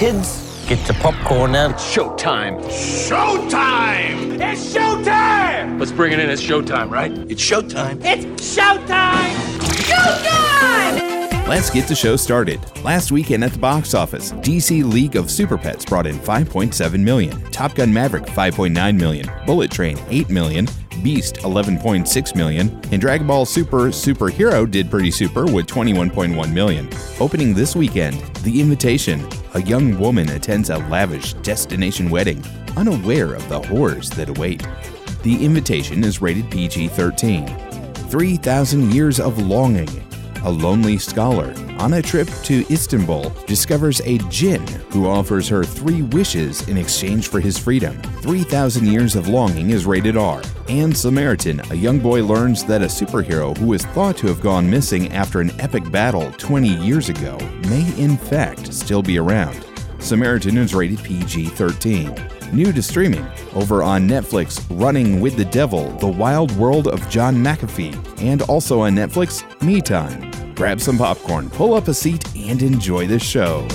Kids, get your popcorn out. It's showtime. Showtime! It's showtime! Let's bring it in. It's showtime, right? It's showtime. It's showtime! Showtime! Let's get the show started. Last weekend at the box office, DC League of Super Pets brought in 5.7 million, Top Gun Maverick 5.9 million, Bullet Train 8 million, Beast 11.6 million, and Dragon Ball Super Superhero did pretty super with 21.1 million. Opening this weekend, The Invitation. A young woman attends a lavish destination wedding, unaware of the horrors that await. The Invitation is rated PG 13. 3,000 Years of Longing. A lonely scholar on a trip to Istanbul discovers a jinn who offers her three wishes in exchange for his freedom. 3,000 Years of Longing is rated R. And Samaritan, a young boy learns that a superhero who is thought to have gone missing after an epic battle 20 years ago may in fact still be around. Samaritan is rated PG 13. New to streaming over on Netflix, Running with the Devil, The Wild World of John McAfee, and also on Netflix, Me Time. Grab some popcorn, pull up a seat, and enjoy the show.